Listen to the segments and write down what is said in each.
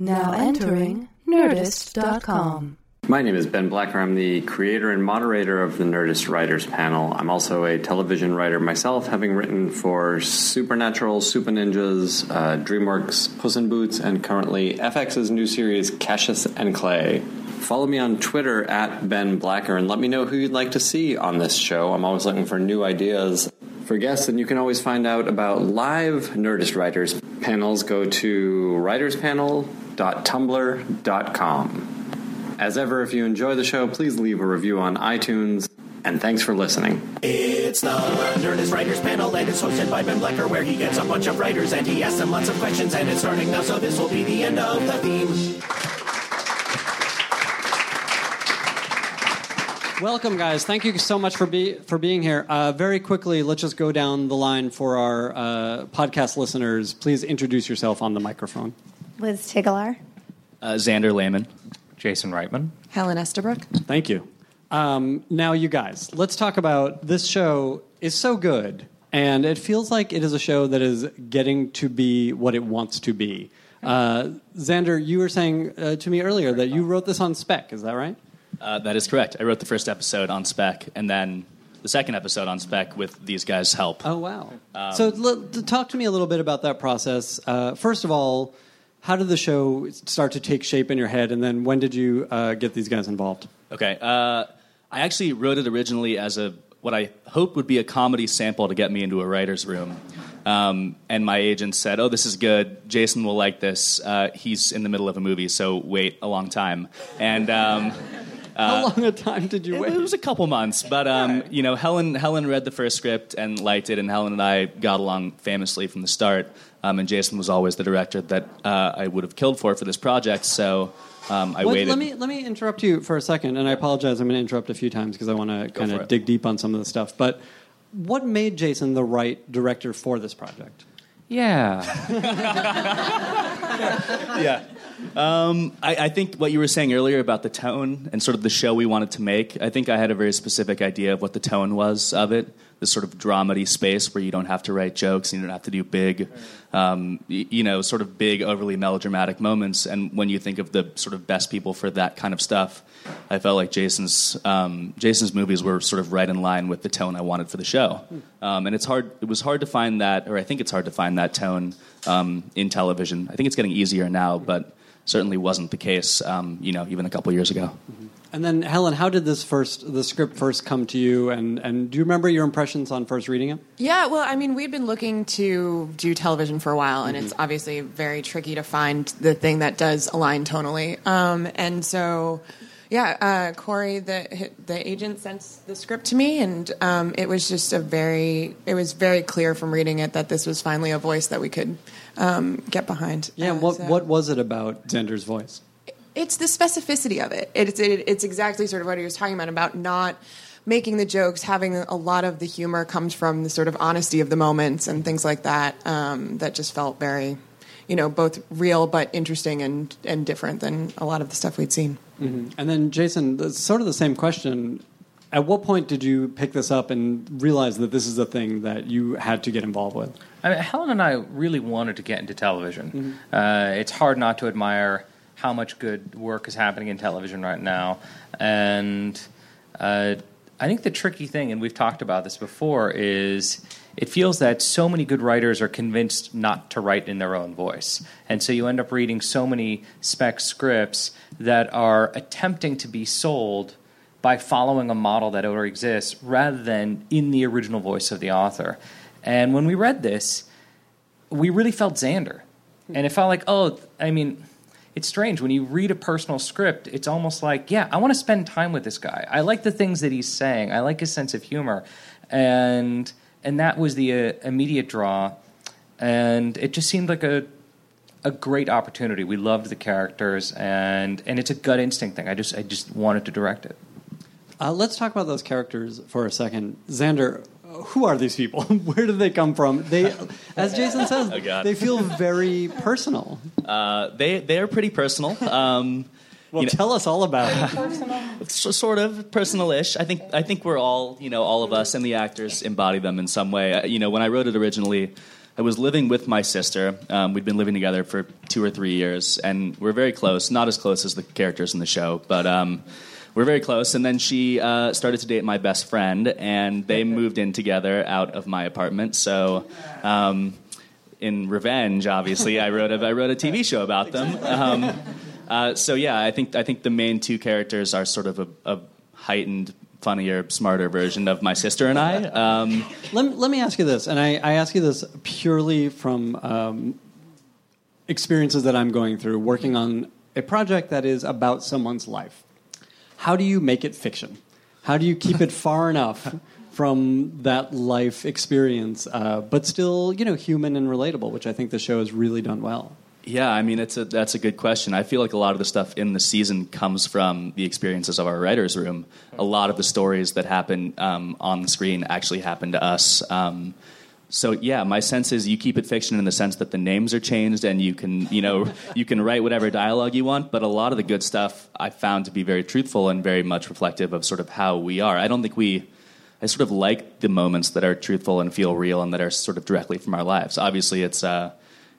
Now entering Nerdist.com. My name is Ben Blacker. I'm the creator and moderator of the Nerdist Writers Panel. I'm also a television writer myself, having written for Supernatural, Supah Ninjas, uh, DreamWorks, Puss in Boots, and currently FX's new series Cassius and Clay. Follow me on Twitter at Ben Blacker and let me know who you'd like to see on this show. I'm always looking for new ideas for guests, and you can always find out about live Nerdist Writers panels. Go to writerspanel.tumblr.com. As ever, if you enjoy the show, please leave a review on iTunes, and thanks for listening. It's the Nerdist Writers Panel, and it's hosted by Ben Blacker, where he gets a bunch of writers and he asks them lots of questions, and it's starting now, so this will be the end of the theme. Welcome, guys. Thank you so much for be, for being here. Uh, very quickly, let's just go down the line for our uh, podcast listeners. Please introduce yourself on the microphone. Liz Tigelaar. Uh, Zander Lehmann. Jason Reitman. Helen Estabrook. Thank you. Um, now, you guys, let's talk about this show is so good, and it feels like it is a show that is getting to be what it wants to be. Uh, Zander, you were saying uh, to me earlier that you wrote this on spec. Is that right? Uh, that is correct. I wrote the first episode on spec, and then the second episode on spec with these guys' help. Oh wow! so l- talk to me a little bit about that process. Uh, first of all, how did the show start to take shape in your head, and then when did you uh, get these guys involved? Okay. Uh, I actually wrote it originally as a what I hoped would be a comedy sample to get me into a writer's room. Um, and my agent said, "Oh, this is good. Jason will like this. Uh, he's in the middle of a movie, so wait a long time." And um, How long a time did you it, wait? it was a couple months, but um, you know, Helen Helen read the first script and liked it, and Helen and I got along famously from the start. Um, and Jason was always the director that uh, I would have killed for for this project, so um, I waited. let me let me interrupt you for a second, and I apologize. I'm going to interrupt a few times because I want to kind of dig deep on some of the stuff. But what made Jason the right director for this project? Yeah. yeah. Um, I, I think what you were saying earlier about the tone and sort of the show we wanted to make, I think I had a very specific idea of what the tone was of it. This sort of dramedy space where you don't have to write jokes and you don't have to do big, um, you know, sort of big, overly melodramatic moments. And when you think of the sort of best people for that kind of stuff, I felt like Jason's um, Jason's movies were sort of right in line with the tone I wanted for the show. Um, and it's hard. It was hard to find that, or I think it's hard to find that tone um, in television. I think it's getting easier now, but certainly wasn't the case, um, you know, even a couple years ago. And then Helen, how did this first the script first come to you? And and do you remember your impressions on first reading it? Yeah, well, I mean, we've been looking to do television for a while, and it's obviously very tricky to find the thing that does align tonally. Um, and so, yeah, uh, Corey, the the agent, sent the script to me, and um, it was just a very, it was very clear from reading it that this was finally a voice that we could um, get behind. Yeah. Uh, what so- what was it about Zander's voice? It's the specificity of it. It's it, it's exactly sort of what he was talking about about not making the jokes, having a lot of the humor comes from the sort of honesty of the moments and things like that. Um, that just felt very, you know, both real but interesting and and different than a lot of the stuff we'd seen. And then Jason, the- sort of the same question. At what point did you pick this up and realize that this is a thing that you had to get involved with? I mean, Helen and I really wanted to get into television. Uh, it's hard not to admire how much good work is happening in television right now. And uh, I think the tricky thing, and we've talked about this before, is it feels that so many good writers are convinced not to write in their own voice. And so you end up reading so many spec scripts that are attempting to be sold by following a model that already exists rather than in the original voice of the author. And when we read this, we really felt Zander. And it felt like, oh, I mean, it's strange. When you read a personal script, it's almost like, yeah, I want to spend time with this guy. I like the things that he's saying. I like his sense of humor. And and that was the uh, immediate draw. And it just seemed like a a great opportunity. We loved the characters and and it's a gut instinct thing. I just I just wanted to direct it. Uh, let's talk about those characters for a second. Zander, who are these people? Where do they come from? They, as Jason says, Oh, they feel very personal. Uh, they they are pretty personal. Um, Well, you know- tell us all about it. s- sort of personal-ish. I think I think we're all you know all of us and the actors embody them in some way. Uh, You know, when I wrote it originally, I was living with my sister. Um, we'd been living together for two or three years, and we're very close. Not as close as the characters in the show, but um, we're very close. And then she uh, started to date my best friend, and they moved in together out of my apartment. So. Um, in revenge, obviously, I wrote a, I wrote a TV show about them. Um, uh, so yeah, I think I think the main two characters are sort of a, a heightened, funnier, smarter version of my sister and I. Um, Let, let me ask you this, and I, I ask you this purely from um, experiences that I'm going through working on a project that is about someone's life. How do you make it fiction? How do you keep it far enough from that life experience, uh, but still, you know, human and relatable, which I think the show has really done well. Yeah, I mean, it's a, that's a good question. I feel like a lot of the stuff in the season comes from the experiences of our writers' room. A lot of the stories that happen um, on the screen actually happen to us. Um, so yeah, my sense is you keep it fiction in the sense that the names are changed and you can, you know, you can write whatever dialogue you want. But a lot of the good stuff I found to be very truthful and very much reflective of sort of how we are. I don't think we. I sort of like the moments that are truthful and feel real and that are sort of directly from our lives. Obviously, it's. Uh,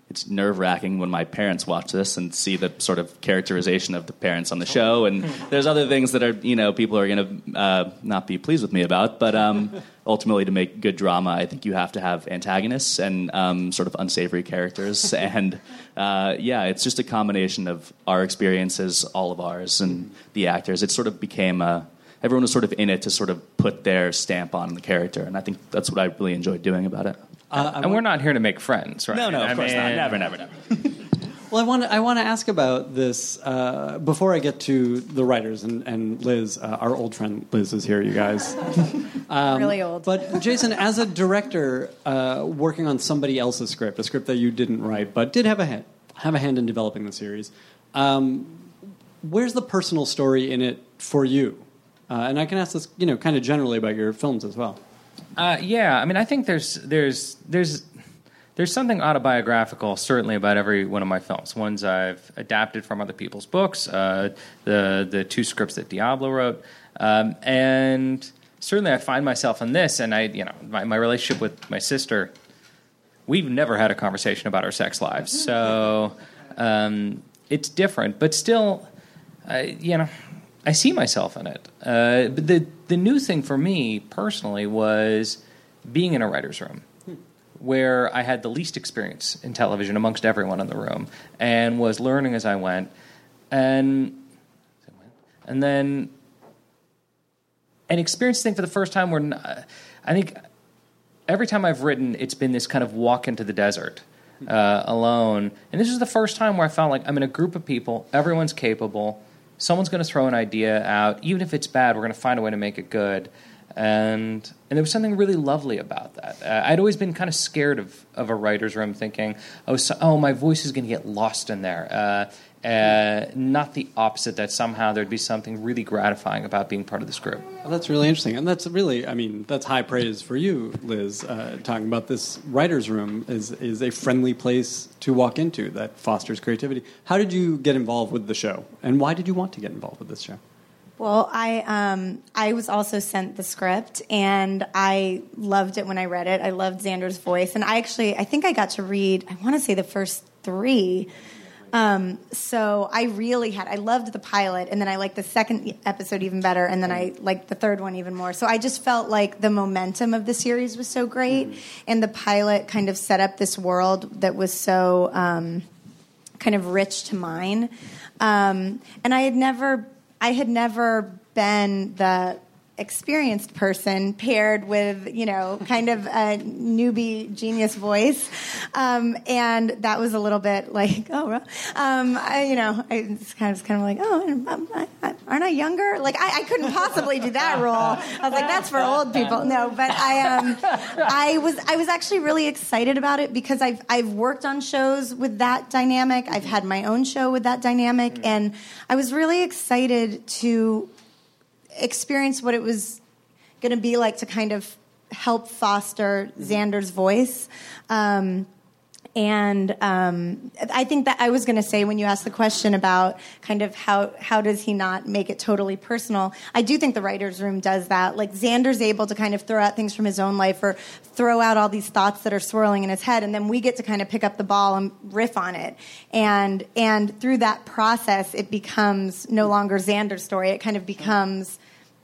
it's nerve wracking when my parents watch this and see the sort of characterization of the parents on the show. And there's other things that are, you know, people are going to uh, not be pleased with me about. But um, ultimately, to make good drama, I think you have to have antagonists and um, sort of unsavory characters. and uh, yeah, it's just a combination of our experiences, all of ours, and the actors. It sort of became a. Everyone was sort of in it to sort of put their stamp on the character, and I think that's what I really enjoyed doing about it. Uh, and we're not here to make friends, right? No, no, of I course not. Never, never, never. Well, I want to I want to ask about this uh, before I get to the writers and, and Liz, uh, our old friend Liz is here, you guys. really old. But Jason, as a director, uh, working on somebody else's script, a script that you didn't write but did have a hand, have a hand in developing the series, um, where's the personal story in it for you? Uh, and I can ask this, you know, kind of generally about your films as well. Uh, yeah, I mean, I think there's there's there's there's something autobiographical, certainly, about every one of my films. Ones I've adapted from other people's books, uh, the the two scripts that Diablo wrote, um, and certainly I find myself in this. And I, you know, my, my relationship with my sister, we've never had a conversation about our sex lives, so um, it's different, but still, I, you know, I see myself in it. Uh, but the the new thing for me personally was being in a writer's room where I had the least experience in television amongst everyone in the room and was learning as I went. And and then an experience thing for the first time where I think every time I've written, it's been this kind of walk into the desert uh, alone. And this is the first time where I felt like I'm in a group of people, everyone's capable, someone's going to throw an idea out, even if it's bad, we're going to find a way to make it good. And and there was something really lovely about that. Uh, I'd always been kind of scared of, of a writer's room, thinking, oh, so, oh, my voice is going to get lost in there. Uh, uh, not the opposite, that somehow there'd be something really gratifying about being part of this group. Well, that's really interesting, and that's really, I mean, that's high praise for you, Liz. Uh, talking about this writers' room is is a friendly place to walk into that fosters creativity. How did you get involved with the show, and why did you want to get involved with this show? Well, I um, I was also sent the script, and I loved it when I read it. I loved Zander's voice, and I actually I think I got to read I want to say the first three. Um, so I really had I loved the pilot, and then I liked the second episode even better, and then I liked the third one even more. So I just felt like the momentum of the series was so great, and the pilot kind of set up this world that was so. Um, kind of rich to mine. Um, and I had never, I had never been the experienced person paired with, you know, kind of a newbie genius voice. Um, and that was a little bit like, oh, um, I, you know, I was kind of, kind of like, oh, I, aren't I younger? Like, I, I couldn't possibly do that role. I was like, that's for old people. No, but I, um, I was, I was actually really excited about it because I've, I've worked on shows with that dynamic. I've had my own show with that dynamic, and I was really excited to experience what it was going to be like to kind of help foster Zander's voice. Um, and um, I think that I was going to say when you asked the question about kind of how how does he not make it totally personal, I do think the writers' room does that. Like Zander's able to kind of throw out things from his own life or throw out all these thoughts that are swirling in his head, and then we get to kind of pick up the ball and riff on it. And and through that process, it becomes no longer Zander's story. It kind of becomes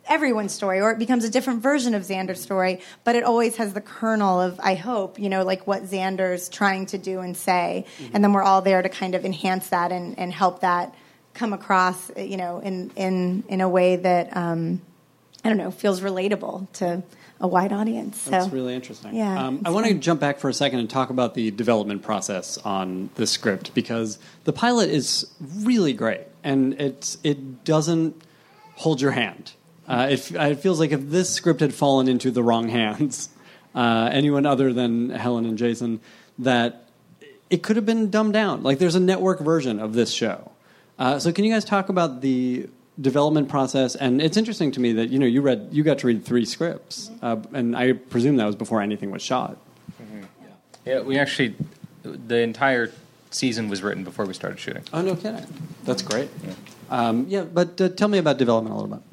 everyone's story or it becomes a different version of Zander's story, but it always has the kernel of, I hope, you know, like what Zander's trying to do and say. Mm-hmm. And then we're all there to kind of enhance that and, and help that come across, you know, in, in, in a way that, um, I don't know, feels relatable to a wide audience. So, That's really interesting. Yeah, Um, I want to jump back for a second and talk about the development process on this script because the pilot is really great and it's it doesn't hold your hand. Uh, it, it feels like if this script had fallen into the wrong hands, uh, anyone other than Helen and Jason, that it could have been dumbed down. Like there's a network version of this show. Uh, so can you guys talk about the development process? And it's interesting to me that you know you read you got to read three scripts, uh, and I presume that was before anything was shot. Yeah, we actually, the entire season was written before we started shooting. Oh no kidding! That's great. Um, yeah, but uh, tell me about development a little bit.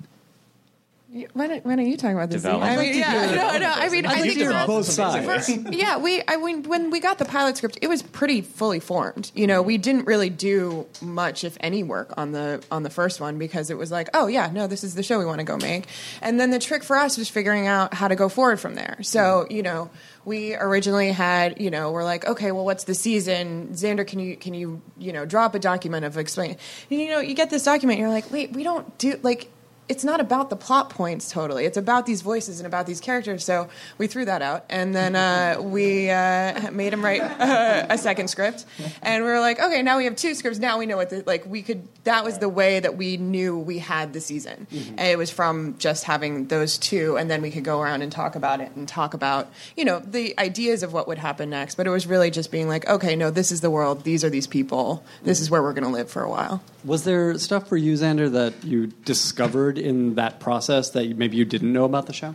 Why don't, why don't you talk about this? Development. I mean, yeah, no, no. I mean, I I'd like think to hear it's- both sides. yeah, we. I mean, when we got the pilot script, it was pretty fully formed. You know, we didn't really do much, if any, work on the on the first one because it was like, oh yeah, no, this is the show we want to go make. And then the trick for us was figuring out how to go forward from there. So you know, we originally had, you know, we're like, okay, well, what's the season? Zander, can you can you you know drop a document of explain? You know, you get this document, and you're like, wait, we don't do like it's not about the plot points totally. It's about these voices and about these characters. So we threw that out, and then uh, we uh, made him write uh, a second script, and we were like, okay, now we have two scripts. Now we know what the like we could. That was the way that we knew we had the season. And it was from just having those two, and then we could go around and talk about it and talk about you know the ideas of what would happen next. But it was really just being like, okay, no, this is the world. These are these people. This is where we're going to live for a while. Was there stuff for you, Zander, that you discovered in that process that maybe you didn't know about the show?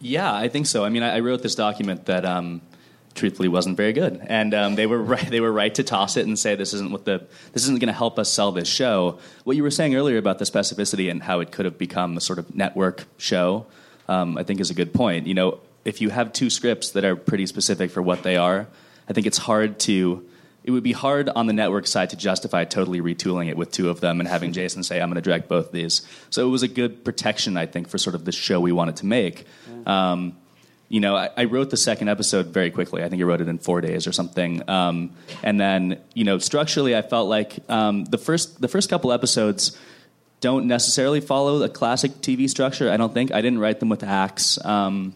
Yeah, I think so. I mean, I, I wrote this document that, um, truthfully, wasn't very good, and um, they were right. They were right to toss it and say this isn't what the this isn't going to help us sell this show. What you were saying earlier about the specificity and how it could have become a sort of network show, um, I think, is a good point. You know, if you have two scripts that are pretty specific for what they are, I think it's hard to. It would be hard on the network side to justify totally retooling it with two of them and having Jason say, "I'm going to direct both these." So it was a good protection, I think, for sort of the show we wanted to make. Um, you know, I, I wrote the second episode very quickly. I think I wrote it in four days or something. Um, and then, you know, structurally, I felt like um, the first the first couple episodes don't necessarily follow a classic TV structure. I don't think I didn't write them with acts. Um,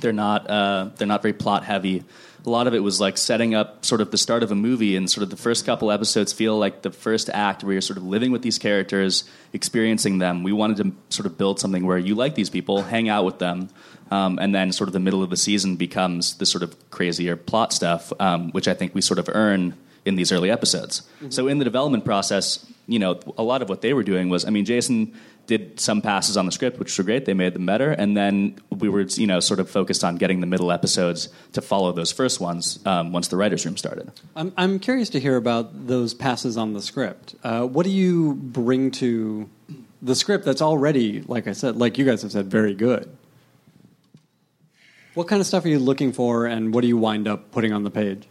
they're not uh, they're not very plot heavy. A lot of it was like setting up sort of the start of a movie, and sort of the first couple episodes feel like the first act where you're sort of living with these characters, experiencing them. We wanted to sort of build something where you like these people, hang out with them, um, and then sort of the middle of the season becomes the sort of crazier plot stuff, um, which I think we sort of earn in these early episodes. So in the development process, you know, a lot of what they were doing was, I mean, Jason did some passes on the script, which were great. They made them better, and then we were, you know, sort of focused on getting the middle episodes to follow those first ones um, once the writers' room started. I'm, I'm curious to hear about those passes on the script. Uh, what do you bring to the script that's already, like I said, like you guys have said, very good? What kind of stuff are you looking for, and what do you wind up putting on the page?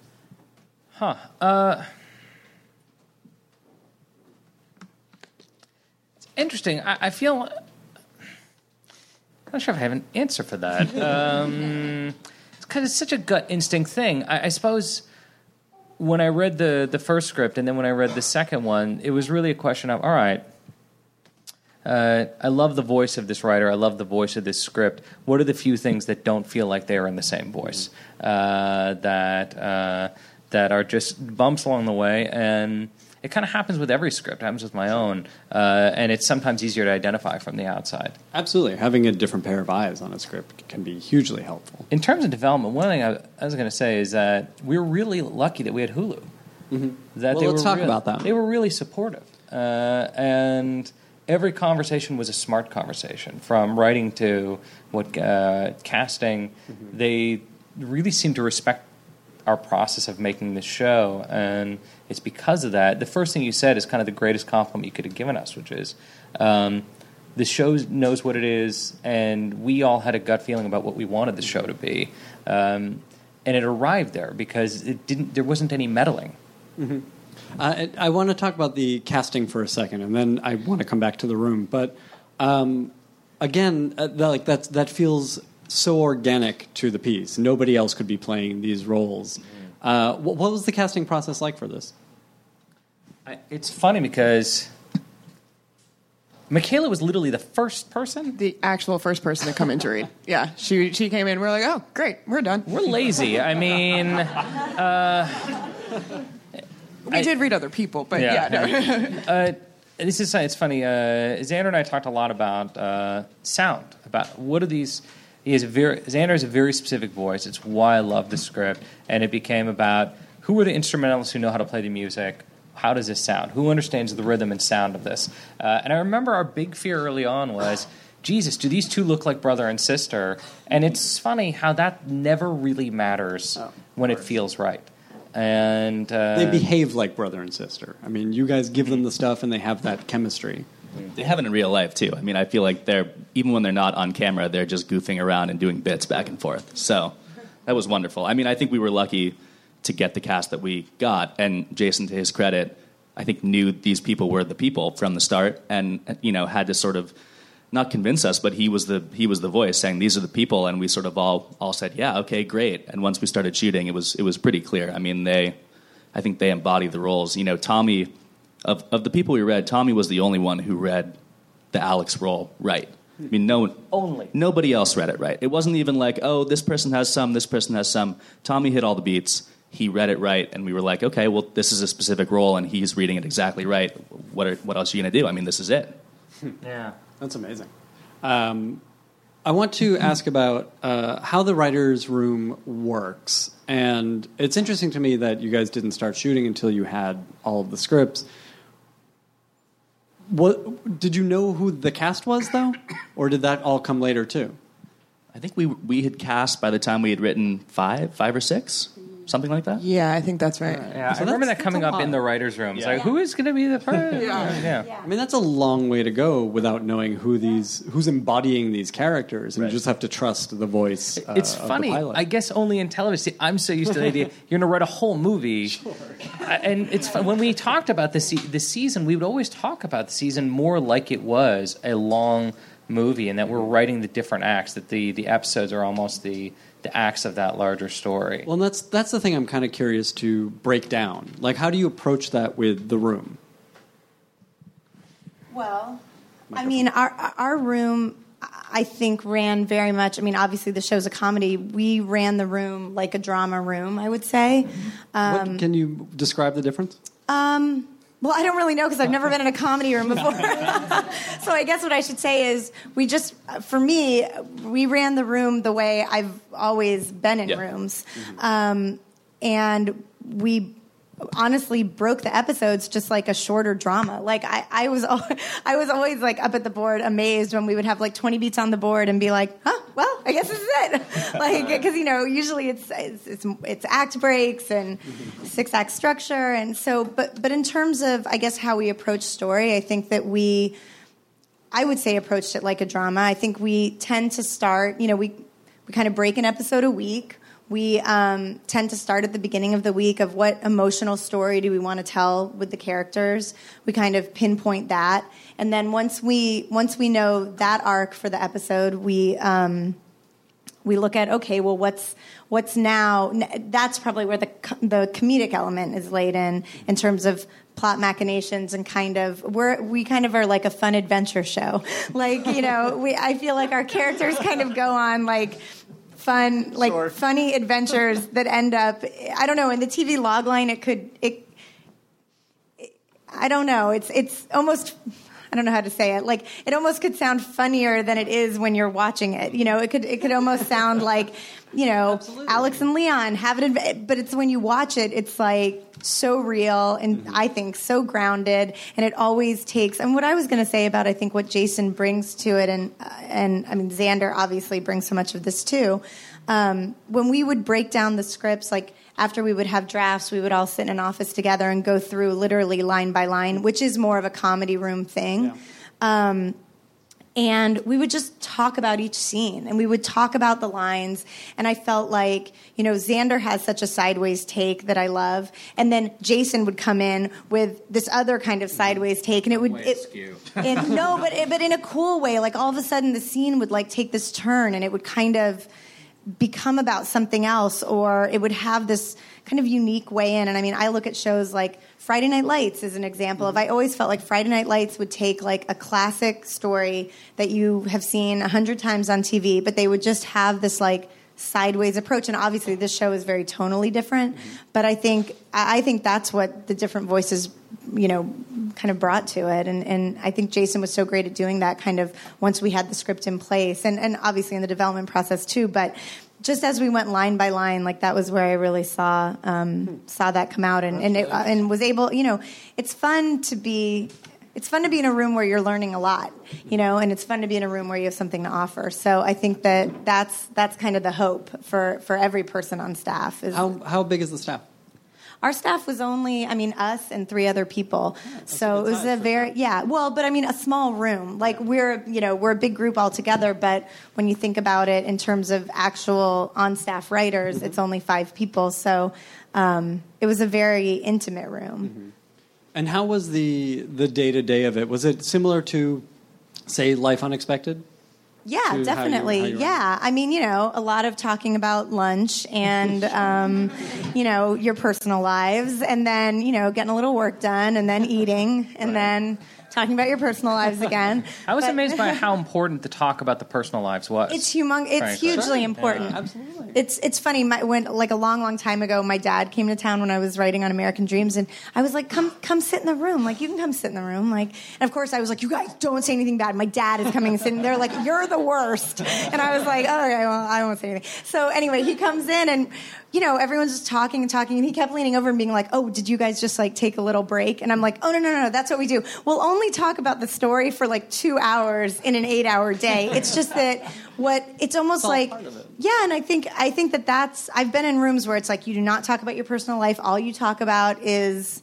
Huh. Uh, interesting. I, I feel. I'm not sure if I have an answer for that. Um, it's because it's such a gut instinct thing. I, I suppose when I read the the first script and then when I read the second one, it was really a question of all right. Uh, I love the voice of this writer. I love the voice of this script. What are the few things that don't feel like they're in the same voice? Uh, that uh, that are just bumps along the way, and it kind of happens with every script. It happens with my own, uh, and it's sometimes easier to identify from the outside. Absolutely. Having a different pair of eyes on a script can be hugely helpful. In terms of development, one thing I, I was going to say is that we were really lucky that we had Hulu. That Mm-hmm. Well, they let's were talk real- about that. They were really supportive, uh, and every conversation was a smart conversation, from writing to what uh, casting. Mm-hmm. They really seemed to respect our process of making this show, and it's because of that. The first thing you said is kind of the greatest compliment you could have given us, which is. Um, the show knows what it is, and we all had a gut feeling about what we wanted the show to be, um, and it arrived there because it didn't. There wasn't any meddling. Uh, I, I want to talk about the casting for a second, and then I want to come back to the room. But um, again, uh, that, like that's that feels so organic to the piece. Nobody else could be playing these roles. Uh, what, what was the casting process like for this? I, it's funny because Michaela was literally the first person. The actual first person to come in to read. Yeah, she she came in. We're like, oh, great, we're done. We're lazy. I mean, We did read other people, but Yeah. yeah, no. uh, this is it's funny. Uh, Zander and I talked a lot about uh, sound. About what are these? He a very Zander has a very specific voice. It's why I love the script, and it became about who are the instrumentalists who know how to play the music. How does this sound? Who understands the rhythm and sound of this? Uh, and I remember our big fear early on was. Jesus, do these two look like brother and sister? And it's funny how that never really matters when it feels right. And uh, They behave like brother and sister. I mean, you guys give them the stuff, and they have that chemistry. They have it in real life too. I mean, I feel like they're even when they're not on camera, they're just goofing around and doing bits back and forth. So that was wonderful. I mean, I think we were lucky to get the cast that we got, and Jason, to his credit, I think knew these people were the people from the start, and you know had to sort of not convince us, but he was the he was the voice saying these are the people, and we sort of all all said yeah, okay, great. And once we started shooting, it was it was pretty clear. I mean, they, I think they embody the roles. You know, Tommy of of the people we read, Tommy was the only one who read the Alex role right. I mean, no one, Only. nobody else read it right. It wasn't even like, oh, this person has some, this person has some. Tommy hit all the beats. He read it right, and we were like, okay, well, this is a specific role, and he's reading it exactly right. What are, what else are you gonna do? I mean, this is it. yeah. That's amazing. Um, I want to ask about uh, how the writers' room works, and it's interesting to me that you guys didn't start shooting until you had all of the scripts. What did you know who the cast was though, or did that all come later too? I think we we had cast by the time we had written five, five or six, something like that. yeah, I think that's right. Yeah, So I remember that coming up in the writers' room. It's Yeah. like, who is going to be the person? yeah. I mean, that's a long way to go without knowing who these who's embodying these characters, and Right. you just have to trust the voice. Uh, It's of the funny. pilot. I guess only in television. See, I'm so used to the idea you're going to write a whole movie. Uh, And it's fun. when we talked about the se- the season, we would always talk about the season more like it was a long movie, and that we're writing the different acts. That the the episodes are almost the the acts of that larger story. Well, that's that's the thing I'm kind of curious to break down. Like, how do you approach that with the room? Well, I mean, our our room, I think, ran very much. I mean, obviously, the show's a comedy. We ran the room like a drama room. I would say. what, can you describe the difference? Um, well, I don't really know because I've never been in a comedy room before. so I guess what I should say is we just, for me, we ran the room the way I've always been in Yeah. rooms. Um, and we honestly broke the episodes just like a shorter drama. Like I, I was, al- I was always like up at the board, amazed when we would have like 20 beats on the board and be like, huh, well, I guess this is it. like, because you know, usually it's, it's it's it's act breaks and six act structure, and so. But but in terms of, I guess how we approach story, I think that we. I would say approached it like a drama. I think we tend to start, you know, we we kind of break an episode a week. We um, tend to start at the beginning of the week of what emotional story do we want to tell with the characters. We kind of pinpoint that, and then once we once we know that arc for the episode, we um, we look at okay, well, what's what's now? That's probably where the the comedic element is laid in in terms of plot machinations and kind of we're we kind of are like a fun adventure show. Like you know, we I feel like our characters kind of go on like fun like funny adventures that end up I don't know in the TV log line it could it I don't know. It's it's almost I don't know how to say it. Like it almost could sound funnier than it is when you're watching it. You know, it could it could almost sound like, you know, Alex and Leon have it, but it's when you watch it, it's like so real and I think so grounded, and it always takes. And what I was going to say about I think what Jason brings to it, and uh, and I mean Zander obviously brings so much of this too. Um, when we would break down the scripts, like after we would have drafts, we would all sit in an office together and go through literally line by line, which is more of a comedy room thing. Um, and we would just talk about each scene and we would talk about the lines and i felt like you know zander has such a sideways take that i love and then jason would come in with this other kind of sideways take and it would it, it- no but it, but in a cool way like all of a sudden the scene would like take this turn and it would kind of become about something else or it would have this kind of unique way in. And i mean i look at shows like friday night lights is an example of mm-hmm. i always felt like friday night lights would take like a classic story that you have seen a hundred times on tv but they would just have this like sideways approach. And obviously this show is very tonally different mm-hmm. but i think I think that's what the different voices you know kind of brought to it and, and i think jason was so great at doing that kind of once we had the script in place and, and obviously in the development process too but just as we went line by line like that was where i really saw um, saw that come out and and, it, and was able you know it's fun to be it's fun to be in a room where you're learning a lot, you know, and it's fun to be in a room where you have something to offer. So I think that that's that's kind of the hope for for every person on staff. Is How, how big is the staff? Our staff was only, I mean, us and three other people. so it was a very, yeah. Well, but I mean, a small room. Like we're, you know, we're a big group all together. But when you think about it in terms of actual on-staff writers, it's only five people. So um, it was a very intimate room. And how was the the day to day of it? Was it similar to, say, Life Unexpected? Yeah, to how you- definitely. how you yeah, I mean, you know, a lot of talking about lunch and, um, you know, your personal lives, and then you know, getting a little work done, and then eating, and then talking about your personal lives again. I was But- amazed by how important the talk about the personal lives was. It's humong- It's Frankly. hugely important. Absolutely. It's it's funny. My, when like a long, long time ago, my dad came to town when I was writing on American Dreams, and I was like, "Come, come sit in the room. Like you can come sit in the room." Like, and of course, I was like, "You guys don't say anything bad." My dad is coming and sitting there, like, "You're the worst," and I was like, "Oh, okay, well, I won't say anything." So anyway, he comes in and. You know, everyone's just talking and talking, and he kept leaning over and being like, "Oh, did you guys just like take a little break?" And I'm like, "Oh no, no, no, no! that's what we do. We'll only talk about the story for like two hours in an eight-hour day. It's just that what it's almost all like, it. yeah, and I think I think that that's I've been in rooms where it's like you do not talk about your personal life. All you talk about is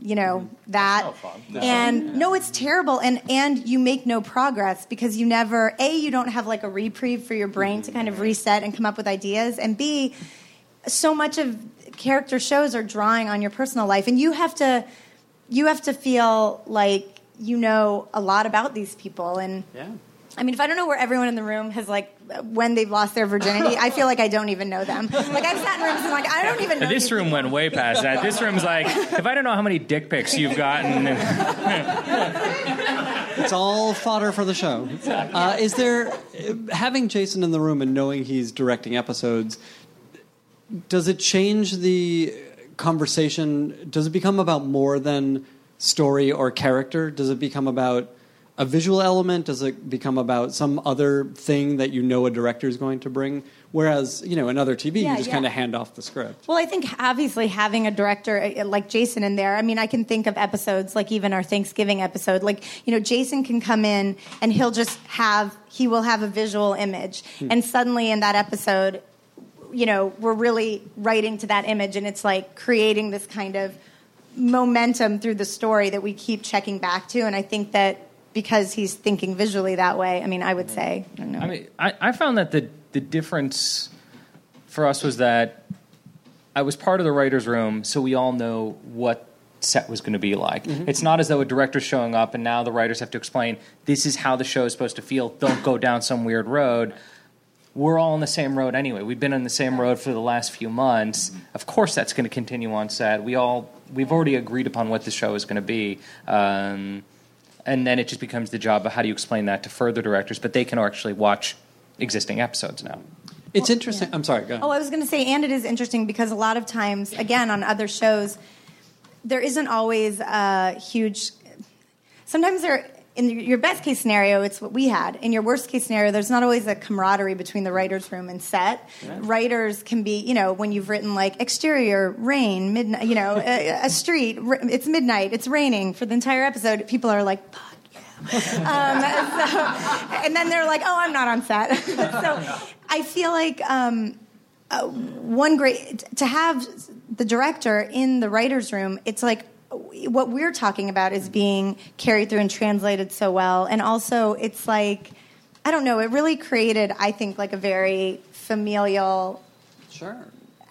you know mm-hmm. that. no fun. and no. it's terrible. And and you make no progress because you never a you don't have like a reprieve for your brain to mm-hmm. kind of reset and come up with ideas. And b so much of character shows are drawing on your personal life. And you have to you have to feel like you know a lot about these people. And Yeah. I mean, if I don't know where everyone in the room has like when they've lost their virginity, I feel like I don't even know them. Like I've sat in rooms and like I don't even know. this room people. went way past that. This room's like, if I don't know how many dick pics you've gotten, It's all fodder for the show. Uh, is there having Jason in the room and knowing he's directing episodes? Does it change the conversation? Does it become about more than story or character? Does it become about a visual element? Does it become about some other thing that you know a director is going to bring? Whereas, you know, in other TV, Yeah, you just yeah. kind of hand off the script. Well, I think obviously having a director uh, like Jason in there, I mean, I can think of episodes like even our Thanksgiving episode. Like, you know, Jason can come in and he'll just have, he will have a visual image. And suddenly in that episode, you know, we're really writing to that image and it's like creating this kind of momentum through the story that we keep checking back to. And I think that because he's thinking visually that way, I mean, I would say, I don't know. I mean, I, I found that the the difference for us was that I was part of the writers' room, so we all know what set was going to be like. It's not as though a director's showing up and now the writers have to explain this is how the show is supposed to feel. Don't go down some weird road. We're all on the same road anyway. We've been on the same road for the last few months. Of course, that's going to continue on set. We all we've already agreed upon what the show is going to be. Um, and then it just becomes the job of how do you explain that to further directors, but they can actually watch existing episodes now. It's interesting. I'm sorry, go ahead. Oh, I was going to say, and it is interesting because a lot of times, again, on other shows, there isn't always a huge. Sometimes there, in your best case scenario, it's what we had. In your worst case scenario, there's not always a camaraderie between the writers' room and set. Writers can be, you know, when you've written like exterior, rain, midnight, you know, a, a street, it's midnight, it's raining for the entire episode. People are like, fuck um, so, and then they're like, "Oh, I'm not on set." so I feel like um, uh, one great to have the director in the writers' room. It's like what we're talking about is being carried through and translated so well, and also it's like I don't know. It really created, I think, like a very familial Sure.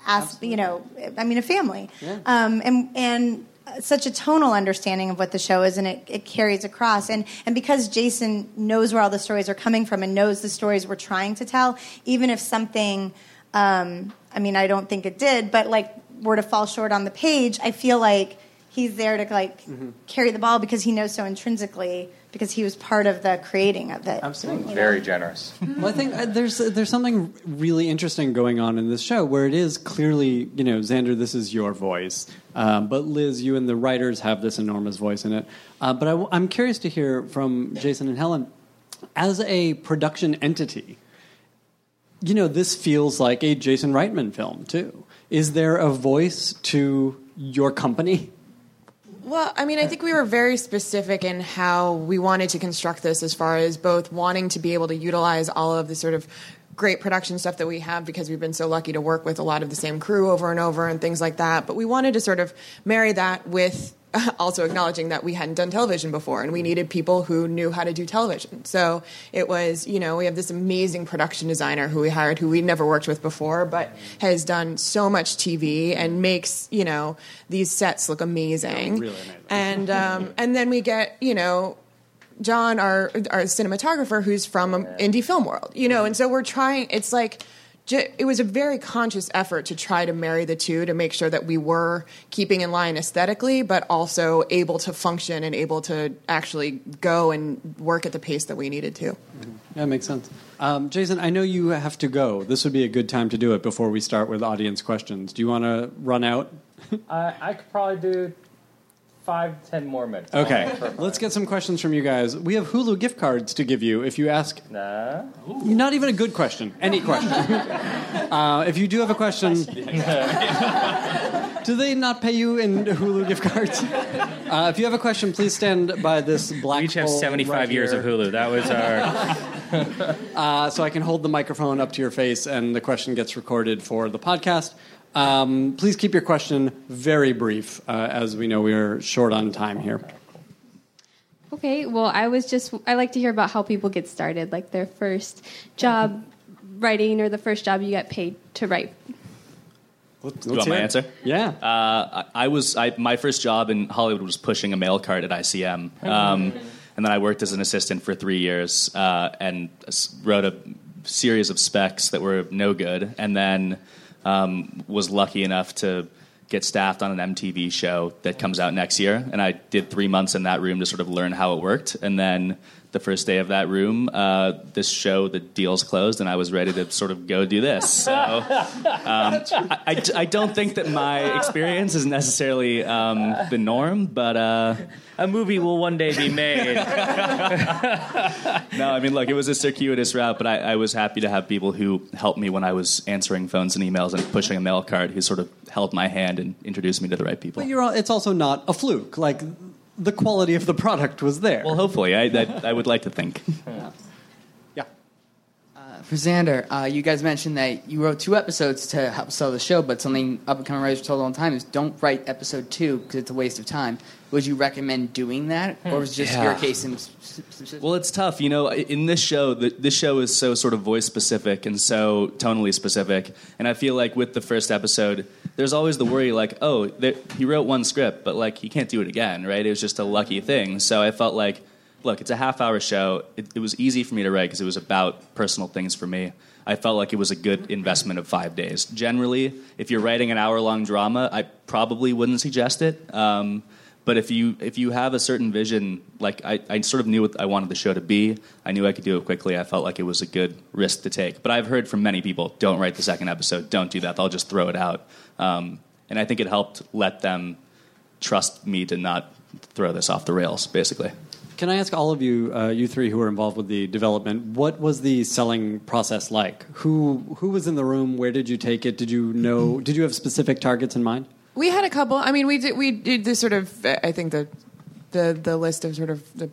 as you know, I mean, a family, Yeah. um, and and such a tonal understanding of what the show is, and it, it carries across. And and because Jason knows where all the stories are coming from and knows the stories we're trying to tell, even if something, um, I mean, I don't think it did, but like were to fall short on the page, I feel like he's there to like carry the ball because he knows so intrinsically because he was part of the creating of it. Absolutely. Very generous. Well, I think uh, there's there's something really interesting going on in this show where it is clearly, you know, Zander, this is your voice, um, but Liz, you and the writers have this enormous voice in it. Uh, but I, am curious to hear from Jason and Helen, as a production entity, you know, this feels like a Jason Reitman film too. Is there a voice to your company? Well, I mean, I think we were very specific in how we wanted to construct this as far as both wanting to be able to utilize all of the sort of great production stuff that we have because we've been so lucky to work with a lot of the same crew over and over and things like that. But we wanted to sort of marry that with also acknowledging that we hadn't done television before and we needed people who knew how to do television. So it was, you know, we have this amazing production designer who we hired who we'd never worked with before, but has done so much TV and makes, you know, these sets look amazing. Really amazing. And um, and then we get, you know, John, our our cinematographer, who's from um, indie film world, you know, and so we're trying. It's like it was a very conscious effort to try to marry the two to make sure that we were keeping in line aesthetically, but also able to function and able to actually go and work at the pace that we needed to. Yeah, makes sense. Um, Jason, I know you have to go. This would be a good time to do it before we start with audience questions. Do you want to run out? I, I could probably do five, ten more minutes. Okay, let's get some questions from you guys. We have Hulu gift cards to give you if you ask. Nah. Not even a good question, any question. uh, if you do have a question, do they not pay you in Hulu gift cards? Uh, if you have a question, please stand by this black. We each have 75 right years here. of Hulu. That was our. uh, so I can hold the microphone up to your face and the question gets recorded for the podcast. Um, please keep your question very brief, uh, as we know we are short on time here. Okay, well, I was just, I like to hear about how people get started, like their first job writing or the first job you get paid to write. Let's, you want my it. answer? Yeah. Uh, I I was I, my first job in Hollywood was pushing a mail cart at ICM, um, and then I worked as an assistant for three years uh, and wrote a series of specs that were no good, and then um, was lucky enough to get staffed on an MTV show that comes out next year, and I did three months in that room to sort of learn how it worked, and then. The first day of that room, uh, this show, the deals closed, and I was ready to sort of go do this. So, um, I, I, I don't think that my experience is necessarily um, the norm, but uh, A movie will one day be made. no, I mean, look, it was a circuitous route, but I, I was happy to have people who helped me when I was answering phones and emails and pushing a mail cart who sort of held my hand and introduced me to the right people. But you're, it's also not a fluke. Like, the quality of the product was there. Well, hopefully, I, I, I would like to think. yeah. For Zander, uh, you guys mentioned that you wrote two episodes to help sell the show, but something up and coming writers told all the time is don't write episode two because it's a waste of time. Would you recommend doing that, or was it just Yeah. your case in s- s- specific? Well, it's tough. You know, in this show, the, this show is so sort of voice specific and so tonally specific. And I feel like with the first episode, there's always the worry like, oh, there, he wrote one script, but like he can't do it again, right? It was just a lucky thing. So I felt like, look, it's a half hour show. It, it was easy for me to write because it was about personal things for me. I felt like it was a good investment of five days. Generally, if you're writing an hour long drama, I probably wouldn't suggest it. Um, but if you if you have a certain vision, like I, I sort of knew what I wanted the show to be, I knew I could do it quickly. I felt like it was a good risk to take. But I've heard from many people, don't write the second episode, don't do that. They'll just throw it out. Um, and I think it helped let them trust me to not throw this off the rails, basically. Can I ask all of you, uh, you three who were involved with the development, what was the selling process like? Who who was in the room? Where did you take it? Did you know? Did you have specific targets in mind? We had a couple. I mean, we did we did this sort of. I think the the the list of sort of the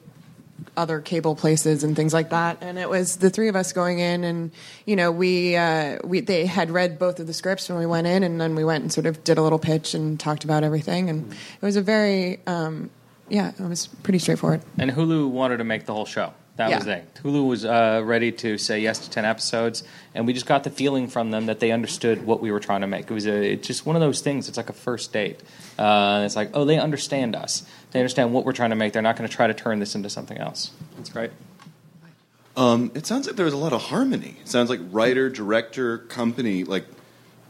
other cable places and things like that. And it was the three of us going in, and you know, we uh, we they had read both of the scripts when we went in, and then we went and sort of did a little pitch and talked about everything, and it was a very um, yeah, it was pretty straightforward. And Hulu wanted to make the whole show. That was it. Hulu was uh, ready to say yes to ten episodes, and we just got the feeling from them that they understood what we were trying to make. It was a, it's just one of those things. It's like a first date. Uh, it's like, oh, they understand us. They understand what we're trying to make. They're not going to try to turn this into something else. That's great. Um, it sounds like there was a lot of harmony. It sounds like writer, director, company, like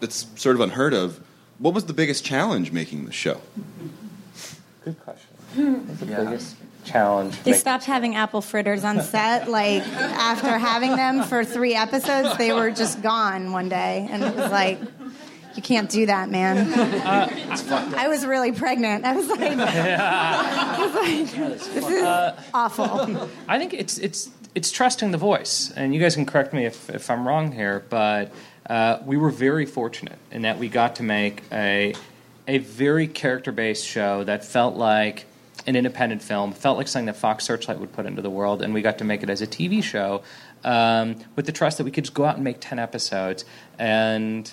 that's sort of unheard of. What was the biggest challenge making the show? Good question. What's the biggest challenge? They stopped having apple fritters on set. Like after having them for three episodes, they were just gone one day, and it was like, you can't do that, man. I was really pregnant. I was like, I was like this is awful. I think it's it's it's trusting the voice, and you guys can correct me if, if I'm wrong here, but uh, we were very fortunate in that we got to make a a very character based show that felt like an independent film, felt like something that Fox Searchlight would put into the world, and we got to make it as a TV show um, with the trust that we could just go out and make ten episodes and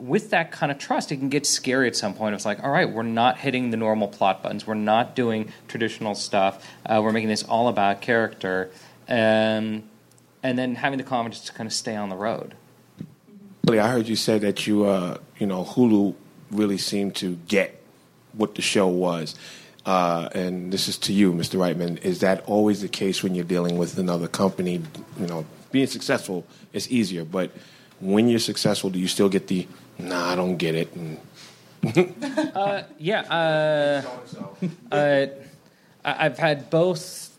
with that kind of trust, it can get scary at some point. It's like, all right, we're not hitting the normal plot buttons. We're not doing traditional stuff. Uh, we're making this all about character. Um, and then having the confidence to kind of stay on the road. I heard you say that you, uh, you know, Hulu really seemed to get what the show was. Uh, and this is to you, Mr. Reitman. Is that always the case when you're dealing with another company? You know, being successful is easier, but when you're successful, do you still get the, nah, I don't get it? Uh, yeah. Uh, uh, I've had both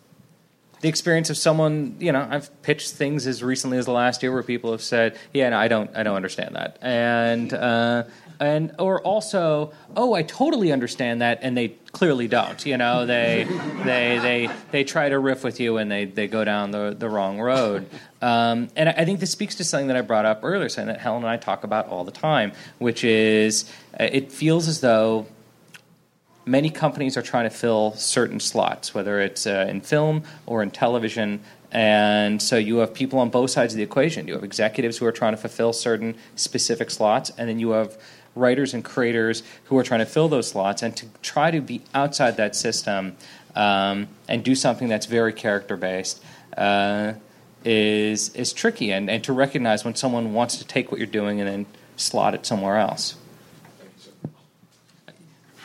the experience of someone, you know, I've pitched things as recently as the last year where people have said, "Yeah, no, I don't, I don't understand that," and uh, and or also, "Oh, I totally understand that," and they clearly don't. You know, they they they they try to riff with you and they they go down the the wrong road. Um, and I think this speaks to something that I brought up earlier, something that Helen and I talk about all the time, which is uh, it feels as though many companies are trying to fill certain slots, whether it's uh, in film or in television. And so you have people on both sides of the equation. You have executives who are trying to fulfill certain specific slots, and then you have writers and creators who are trying to fill those slots. And to try to be outside that system um, and do something that's very character based. Uh, is is tricky and, and to recognize when someone wants to take what you're doing and then slot it somewhere else.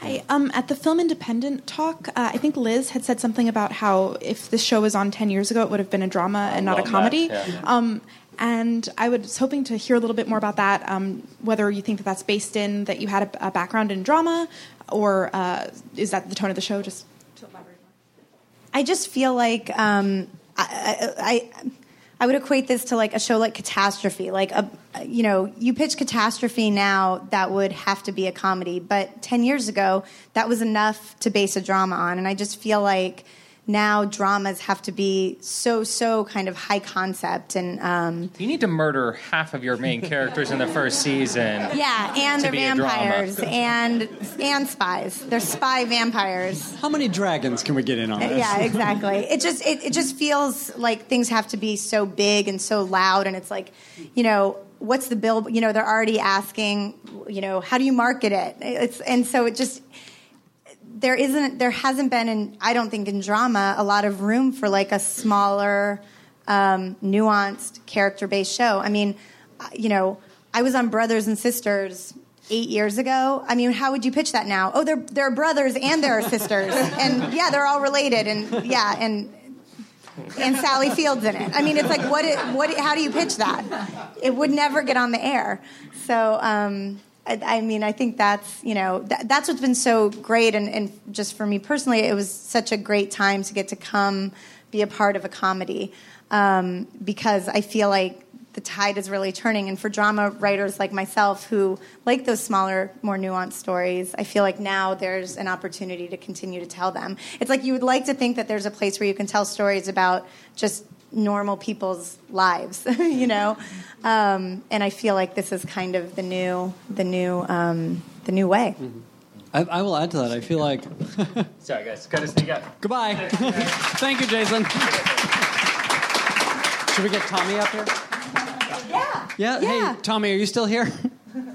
Hi. Um, at the Film Independent talk, uh, I think Liz had said something about how if this show was on 10 years ago, it would have been a drama and not a love that, comedy. yeah. Um, and I was hoping to hear a little bit more about that, um, whether you think that that's based in that you had a, a background in drama, or uh, is that the tone of the show? Just to elaborate more. I just feel like um, I, I, I I would equate this to like a show like Catastrophe. Like a you know, you pitch Catastrophe now, that would have to be a comedy. But ten years ago, that was enough to base a drama on. And I just feel like now dramas have to be so so kind of high concept and um, You need to murder half of your main characters in the first season. yeah, and they're be a drama. vampires and and spies. They're spy vampires. How many dragons can we get in on this? Yeah, exactly. It just it, it just feels like things have to be so big and so loud, and it's like, you know, what's the bill? You know, they're already asking, you know, how do you market it? It's and so it just there isn't there hasn't been in I don't think in drama a lot of room for like a smaller, um, nuanced character based show. I mean, you know, I was on Brothers and Sisters eight years ago. I mean, how would you pitch that now? Oh, they're they're brothers and they're sisters, and yeah, they're all related, and yeah, and and Sally Field's in it. I mean, it's like what it, what how do you pitch that? It would never get on the air. So. Um, I, mean, I think that's you know th- that's what's been so great, and, and just for me personally, it was such a great time to get to come be a part of a comedy um, because I feel like the tide is really turning. And for drama writers like myself who like those smaller, more nuanced stories, I feel like now there's an opportunity to continue to tell them. It's like you would like to think that there's a place where you can tell stories about just normal people's lives, you know. Um, and I feel like this is kind of the new, the new, um, the new way. I, I will add to that. I feel like. Sorry, guys. Gotta sneak out. Goodbye. Thank you, Jason. Should we get Tommy up here? Yeah. Yeah. Hey, Tommy, are you still here?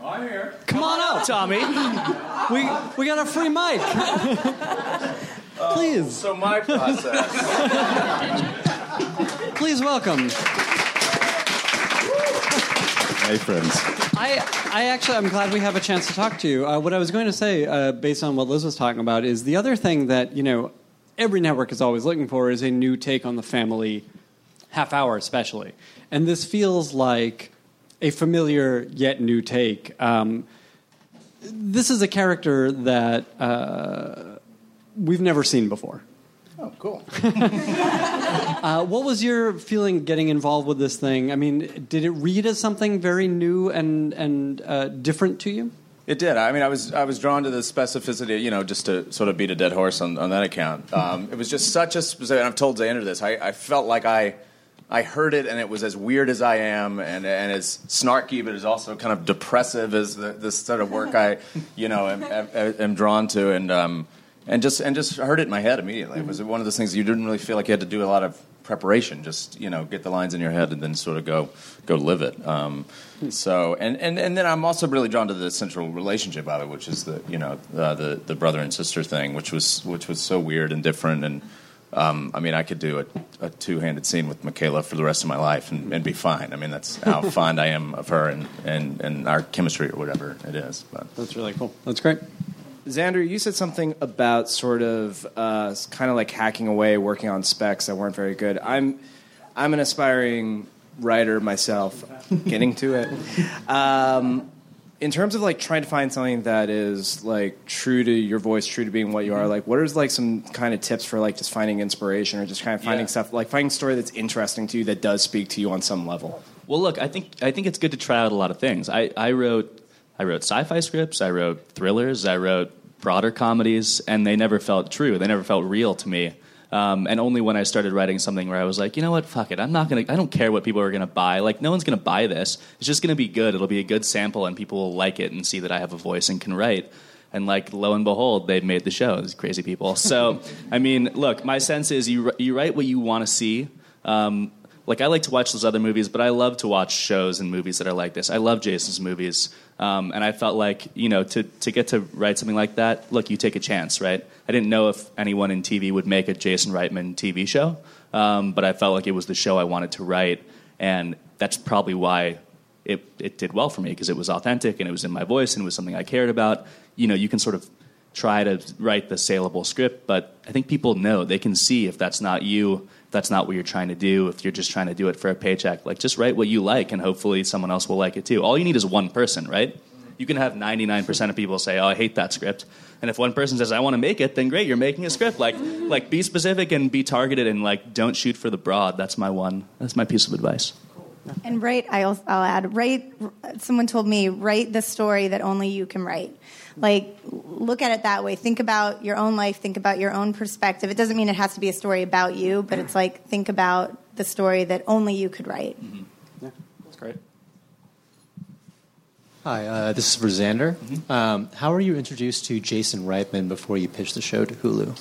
I'm here. Come on out, Tommy. We we got a free mic. Please. So my process. Please welcome. Hey, friends. I, I actually, I'm glad we have a chance to talk to you. Uh, what I was going to say, uh, based on what Liz was talking about, is the other thing that you know every network is always looking for is a new take on the family, half hour especially, and this feels like a familiar yet new take. Um, this is a character that uh, we've never seen before. Oh, cool. Uh, what was your feeling getting involved with this thing? I mean, did it read as something very new and and uh, different to you? It did. I mean, I was I was drawn to the specificity, you know, just to sort of beat a dead horse on, on that account. Um, it was just such a specific. And I've told Zander this. I, I felt like I I heard it, and it was as weird as I am, and and as snarky, but as also kind of depressive as the, this sort of work I, you know, am, am, am drawn to, and um, and just and just heard it in my head immediately. It was one of those things you didn't really feel like you had to do a lot of preparation. Just you know, get the lines in your head and then sort of go go live it. Um, so and, and and then I'm also really drawn to the central relationship of it, which is the you know uh, the the brother and sister thing, which was which was so weird and different and. Um, I mean, I could do a, a two-handed scene with Michaela for the rest of my life and, and be fine. I mean, that's how fond I am of her and, and, and our chemistry or whatever it is. But That's really cool. That's great. Zander, you said something about sort of uh, kind of like hacking away, working on specs that weren't very good. I'm, I'm an aspiring writer myself, getting to it. Um, in terms of like trying to find something that is like true to your voice, true to being what you are, like what is like some kind of tips for like just finding inspiration or just kind of finding Yeah. stuff like finding a story that's interesting to you that does speak to you on some level? Well, look, I think I think it's good to try out a lot of things. I, I wrote I wrote sci-fi scripts, I wrote thrillers, I wrote broader comedies, and they never felt true. They never felt real to me. Um, and only when I started writing something where I was like, you know what, fuck it, I'm not gonna, I don't care what people are gonna buy. Like, no one's gonna buy this. It's just gonna be good. It'll be a good sample, and people will like it and see that I have a voice and can write. And like, lo and behold, they've made the show. These crazy people. So, I mean, look, my sense is you you write what you want to see. Um, like I like to watch those other movies, but I love to watch shows and movies that are like this. I love Jason's movies, um, and I felt like you know to to get to write something like that. Look, you take a chance, right? I didn't know if anyone in TV would make a Jason Reitman TV show, um, but I felt like it was the show I wanted to write, and that's probably why it it did well for me because it was authentic and it was in my voice and it was something I cared about. You know, you can sort of try to write the saleable script, but I think people know they can see if that's not you, that's not what you're trying to do, if you're just trying to do it for a paycheck. Like just write what you like, and hopefully someone else will like it too. All you need is one person, right? You can have 99% of people say, "Oh, I hate that script," and if one person says, "I want to make it," then great, you're making a script. Like, like be specific and be targeted, and like don't shoot for the broad. That's my one. That's my piece of advice. And write, I'll, I'll add, write, someone told me, write the story that only you can write. Like, look at it that way. Think about your own life, think about your own perspective. It doesn't mean it has to be a story about you, but it's like, think about the story that only you could write. Yeah. That's great. Hi, uh, this is for Zander. Um, how were you introduced to Jason Reitman before you pitched the show to Hulu?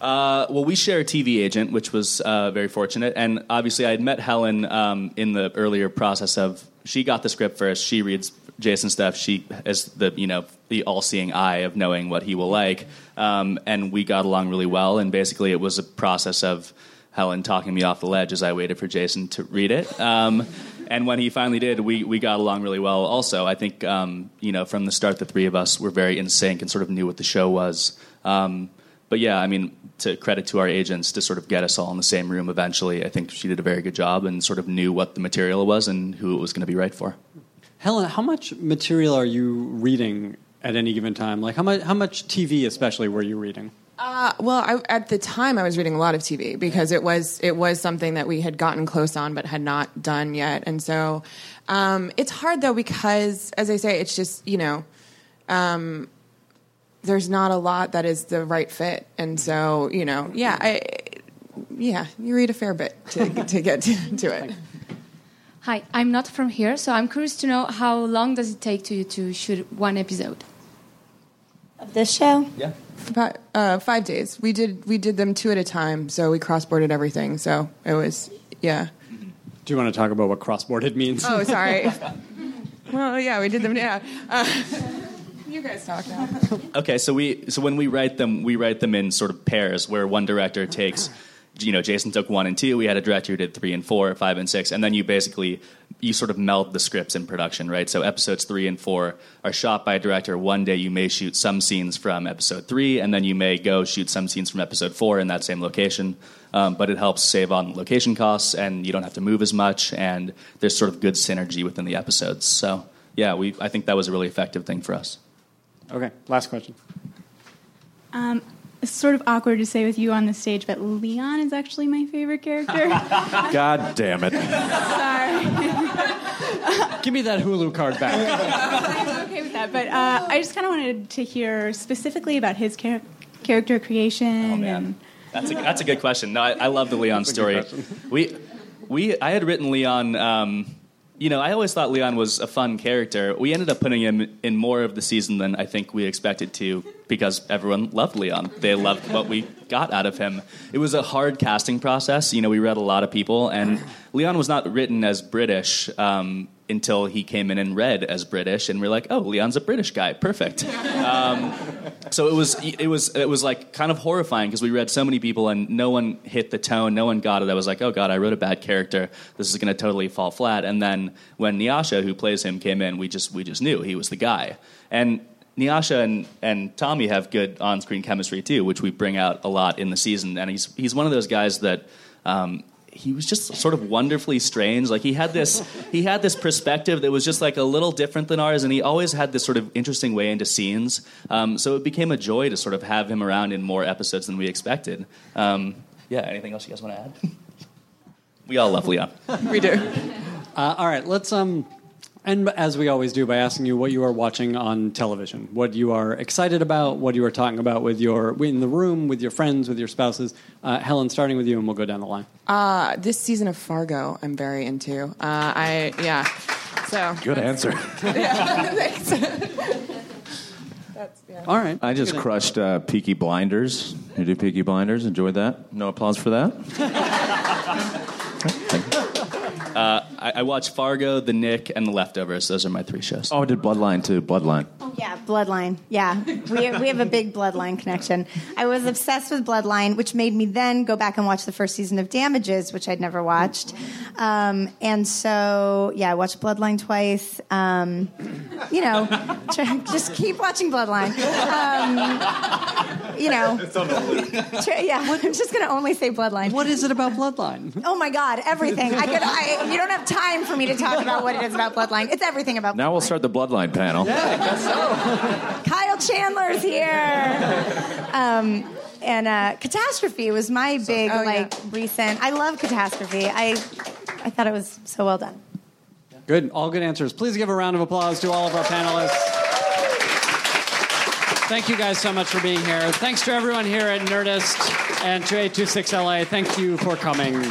Uh, well, we share a TV agent, which was uh, very fortunate. And obviously, I had met Helen um, in the earlier process of she got the script first. She reads Jason stuff. She is the you know the all-seeing eye of knowing what he will like. Um, and we got along really well. And basically, it was a process of Helen talking me off the ledge as I waited for Jason to read it. Um, and when he finally did, we, we got along really well. Also, I think um, you know from the start, the three of us were very in sync and sort of knew what the show was. Um, but yeah, I mean, to credit to our agents to sort of get us all in the same room eventually. I think she did a very good job and sort of knew what the material was and who it was going to be right for. Helen, how much material are you reading at any given time? Like how much how much TV especially were you reading? Uh, well, I, at the time, I was reading a lot of TV because it was it was something that we had gotten close on but had not done yet, and so um, it's hard though because, as I say, it's just you know, um, there's not a lot that is the right fit, and so you know, yeah, I, yeah, you read a fair bit to to get to, to it. Hi, I'm not from here, so I'm curious to know how long does it take to you to shoot one episode? Of this show? Yeah. about uh, five days. We did we did them two at a time, so we cross boarded everything. So it was yeah. Do you want to talk about what cross-boarded means? Oh, sorry. well, yeah, we did them. Yeah. Uh, you guys talk now. Okay, so we so when we write them, we write them in sort of pairs, where one director takes, you know, Jason took one and two. We had a director who did three and four, five and six, and then you basically you sort of meld the scripts in production, right? So episodes three and four are shot by a director. One day you may shoot some scenes from episode three, and then you may go shoot some scenes from episode four in that same location. Um, but it helps save on location costs, and you don't have to move as much, and there's sort of good synergy within the episodes. So yeah, we I think that was a really effective thing for us. Okay, last question. Um, it's sort of awkward to say with you on the stage, but Leon is actually my favorite character. God damn it. Sorry. Give me that Hulu card back. I'm okay with that, but uh, I just kind of wanted to hear specifically about his char- character creation Oh and That's a, that's a good question. No, I, I love the Leon story. We, we, I had written Leon. Um, you know, I always thought Leon was a fun character. We ended up putting him in more of the season than I think we expected to because everyone loved Leon. They loved what we got out of him. It was a hard casting process. You know, we read a lot of people, and Leon was not written as British um, until he came in and read as British, and we're like, oh, Leon's a British guy, perfect. Um, so it was it was it was like kind of horrifying because we read so many people and no one hit the tone, no one got it. I was like, oh god, I wrote a bad character. This is going to totally fall flat. And then when Nyasha, who plays him, came in, we just we just knew he was the guy. And Nyasha and, and Tommy have good on-screen chemistry too, which we bring out a lot in the season. And he's he's one of those guys that. Um, he was just sort of wonderfully strange. Like he had this, he had this perspective that was just like a little different than ours, and he always had this sort of interesting way into scenes. Um, so it became a joy to sort of have him around in more episodes than we expected. Um, yeah. Anything else you guys want to add? we all love Leon. we do. Uh, all right, let's um, end as we always do by asking you what you are watching on television, what you are excited about, what you are talking about with your in the room, with your friends, with your spouses. Uh, Helen, starting with you, and we'll go down the line. Uh, this season of Fargo, I'm very into. Uh, I yeah. So Good answer. yeah, thanks. That's, yeah. All right. I just crushed uh, Peaky Blinders. You do Peaky Blinders? Enjoyed that? No applause for that? Uh, I, I watch Fargo, The Knick, and The Leftovers. Those are my three shows. Oh, I did Bloodline too. Bloodline. Oh, Yeah, Bloodline. Yeah, we we have a big Bloodline connection. I was obsessed with Bloodline, which made me then go back and watch the first season of Damages, which I'd never watched. Um, and so, yeah, I watched Bloodline twice. Um, you know, try, just keep watching Bloodline. Um, you know, try- yeah, I'm just gonna only say Bloodline. What is it about Bloodline? Oh my God, everything. I could. I, you don't have time for me to talk about what it is about Bloodline. It's everything about. Now we'll start the Bloodline panel. Yeah, I guess so. Kyle Chandler's here. Um, and uh, Catastrophe was my big, oh, yeah. like, recent. I love Catastrophe. I, I thought it was so well done. Good, all good answers. Please give a round of applause to all of our panelists. Thank you guys so much for being here. Thanks to everyone here at Nerdist and to 826LA. Thank you for coming.